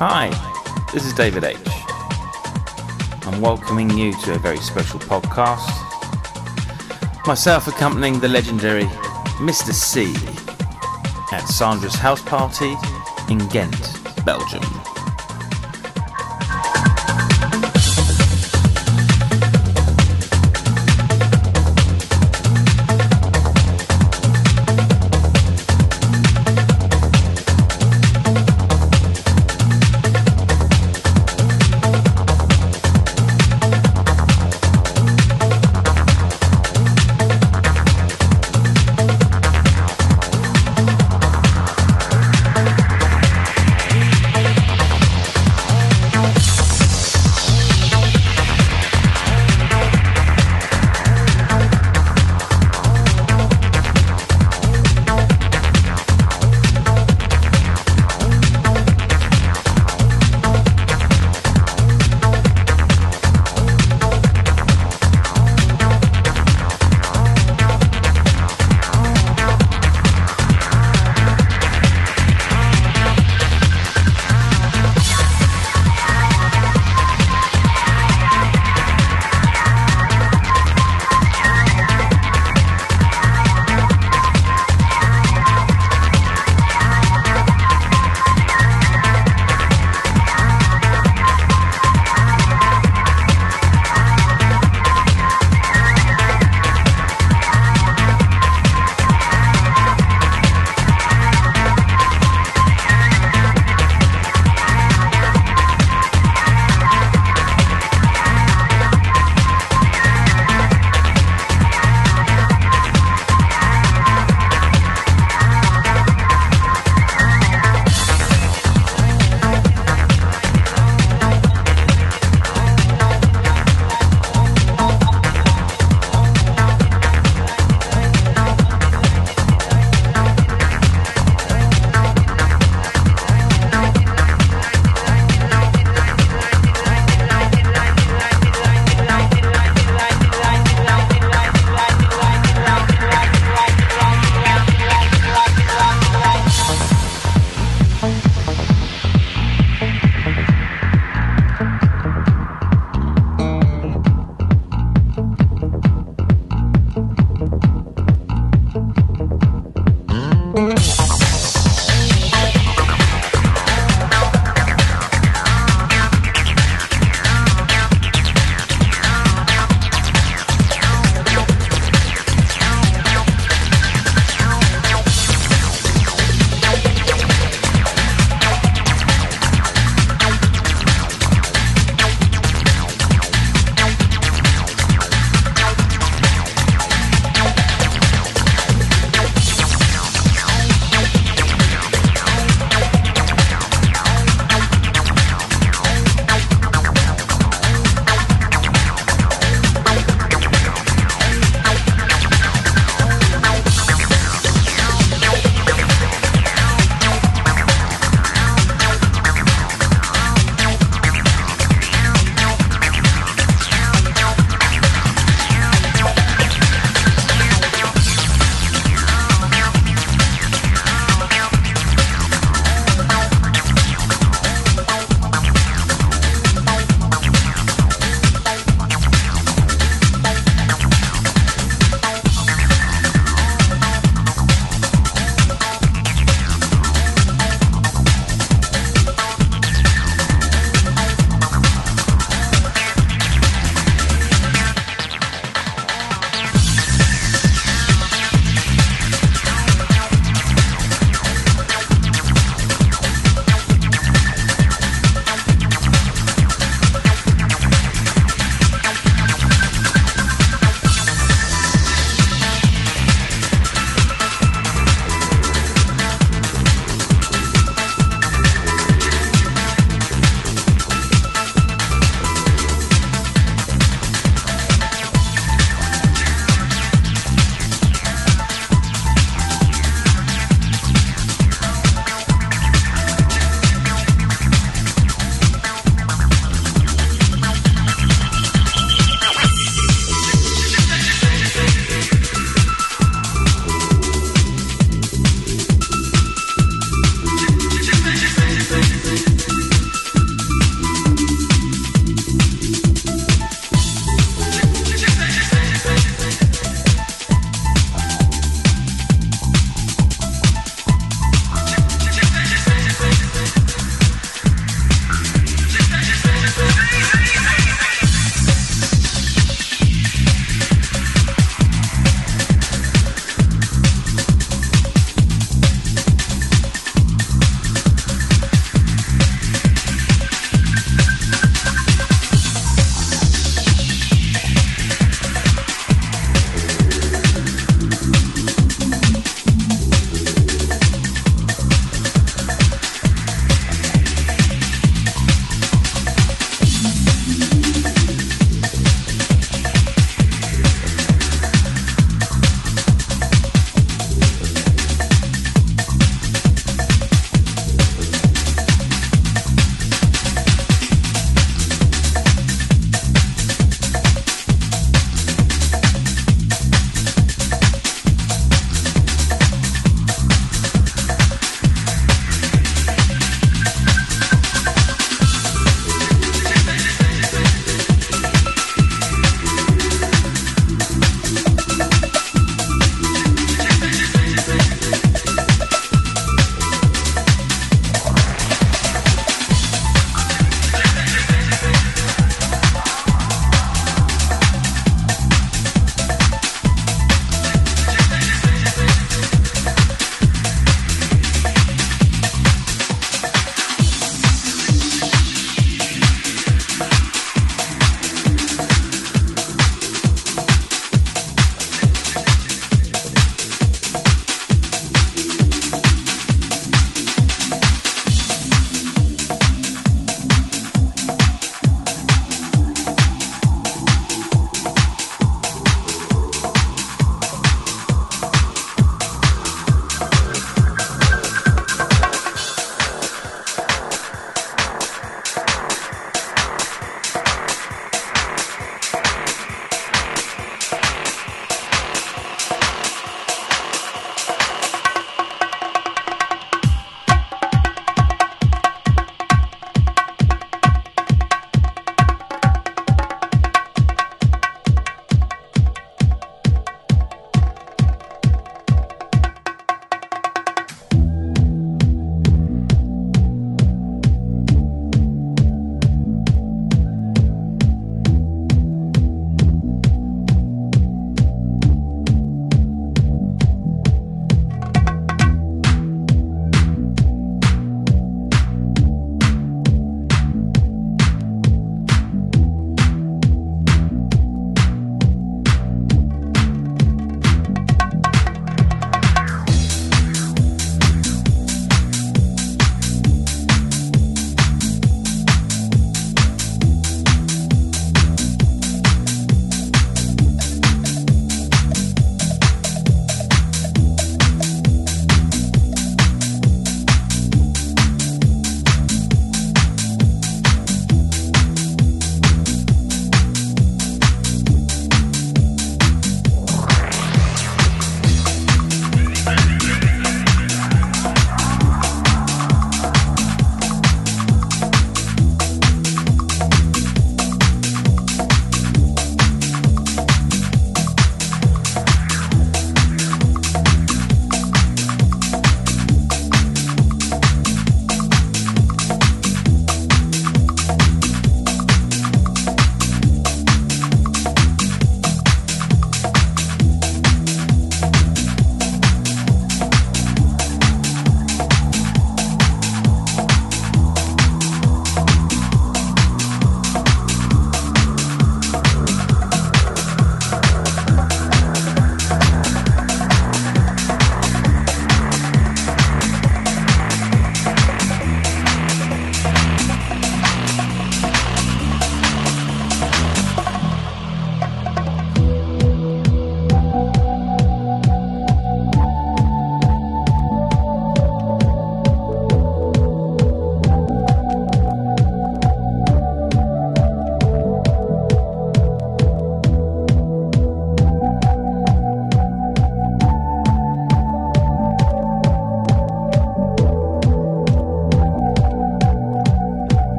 Hi, this is David H. I'm welcoming you to a very special podcast. Myself accompanying the legendary Mr. C at Sandra's house party in Ghent, Belgium.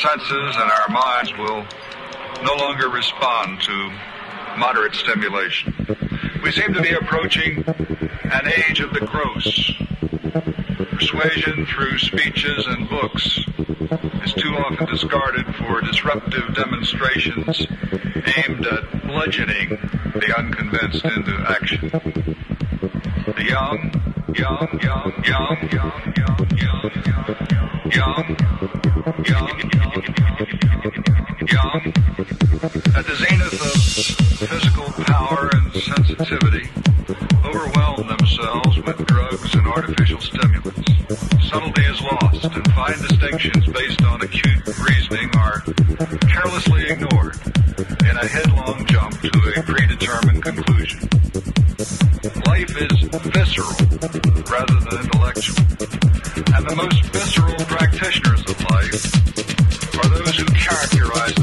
Senses and our minds will no longer respond to moderate stimulation. We seem to be approaching an age of the gross. Persuasion through speeches and books is too often discarded for disruptive demonstrations aimed at bludgeoning the unconvinced into action. The young, young, young, young, young, young, young, young, young, young, lost, and fine distinctions based on acute reasoning are carelessly ignored in a headlong jump to a predetermined conclusion. Life is visceral rather than intellectual, and the most visceral practitioners of life are those who characterize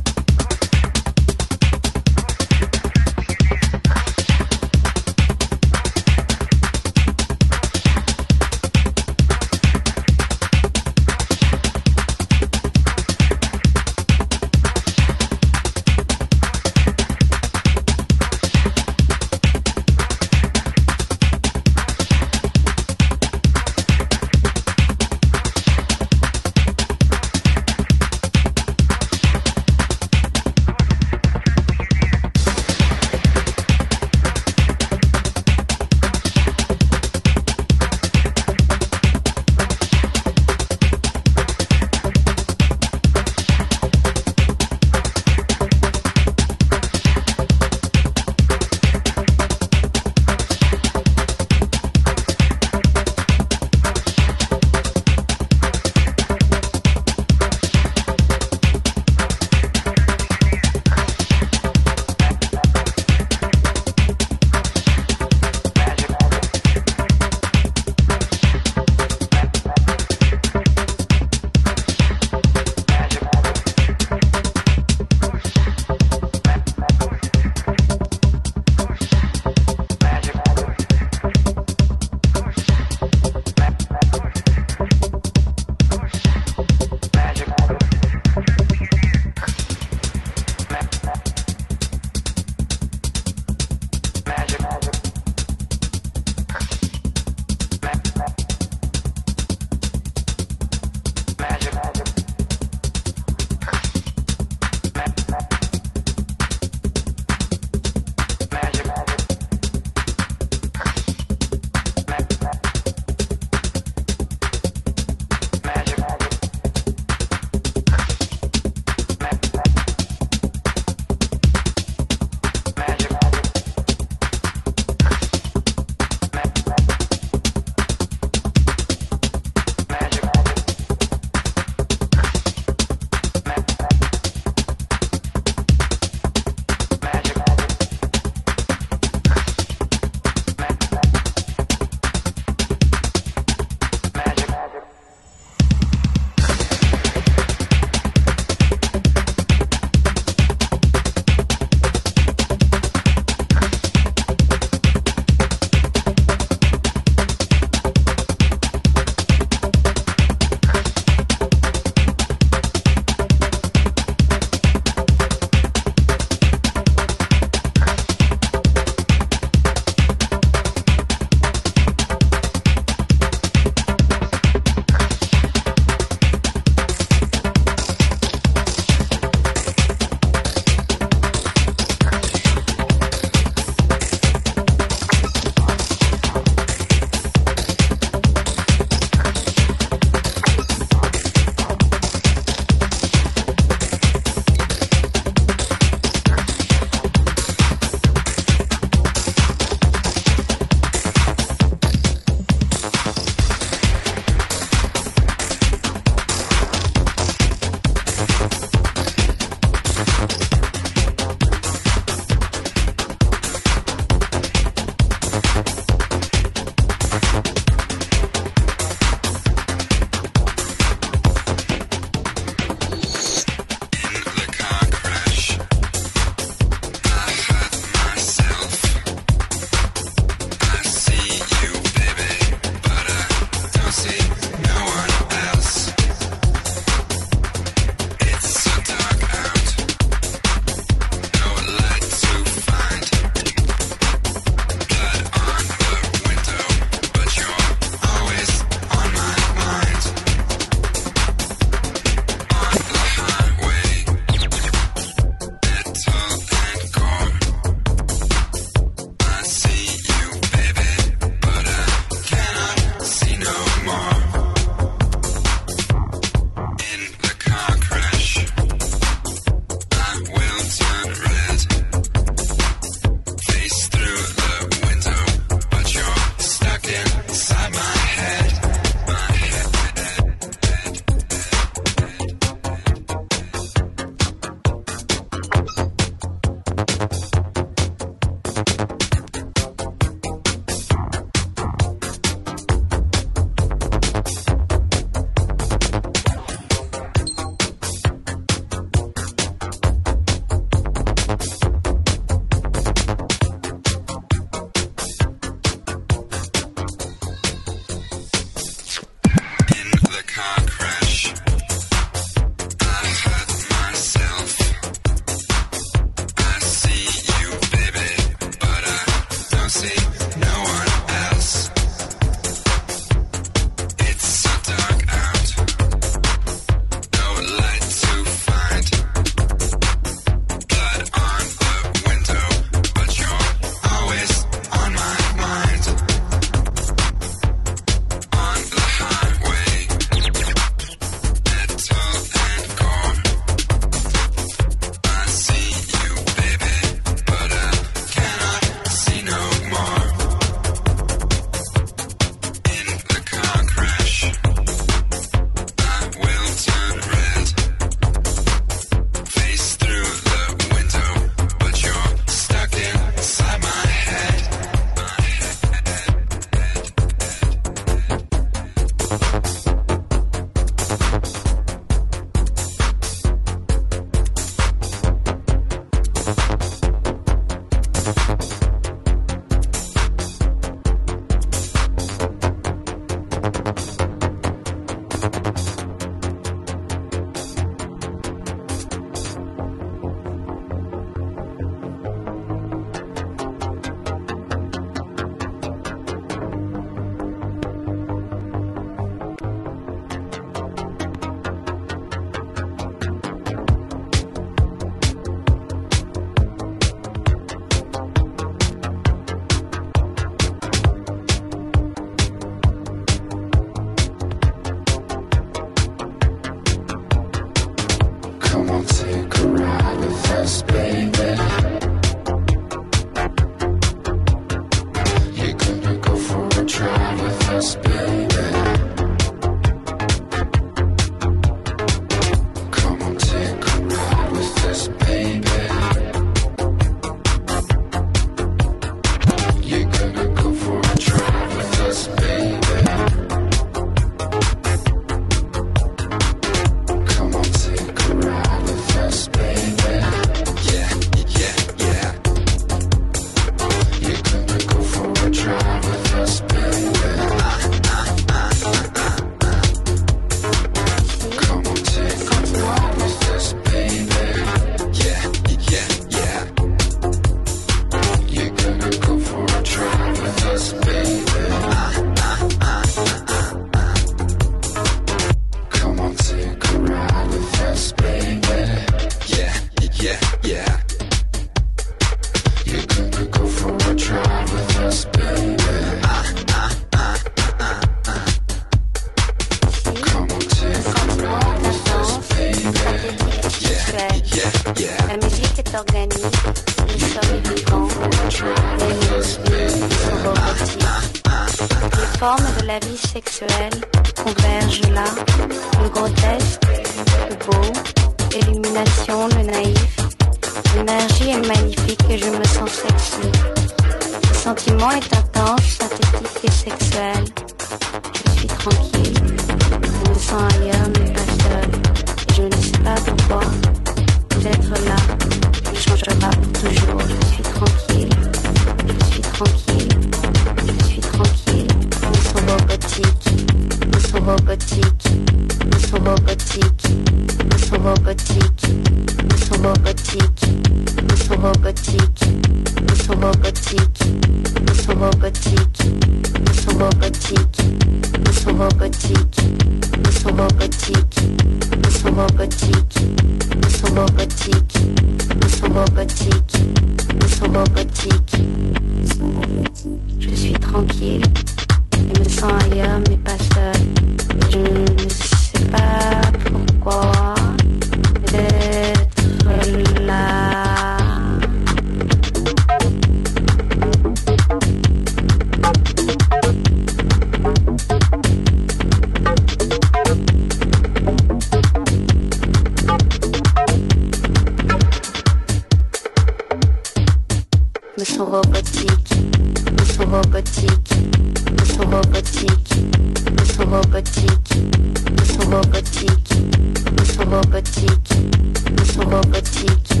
słowo bociki, to słowo bociki,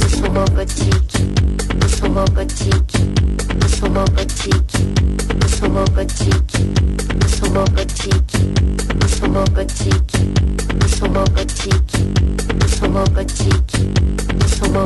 to słowo bociki, to słowo bociki, to słowo bociki, to słowo bociki, to słowo bociki, to słowo bociki, to słowo bociki, to słowo bociki, to słowo.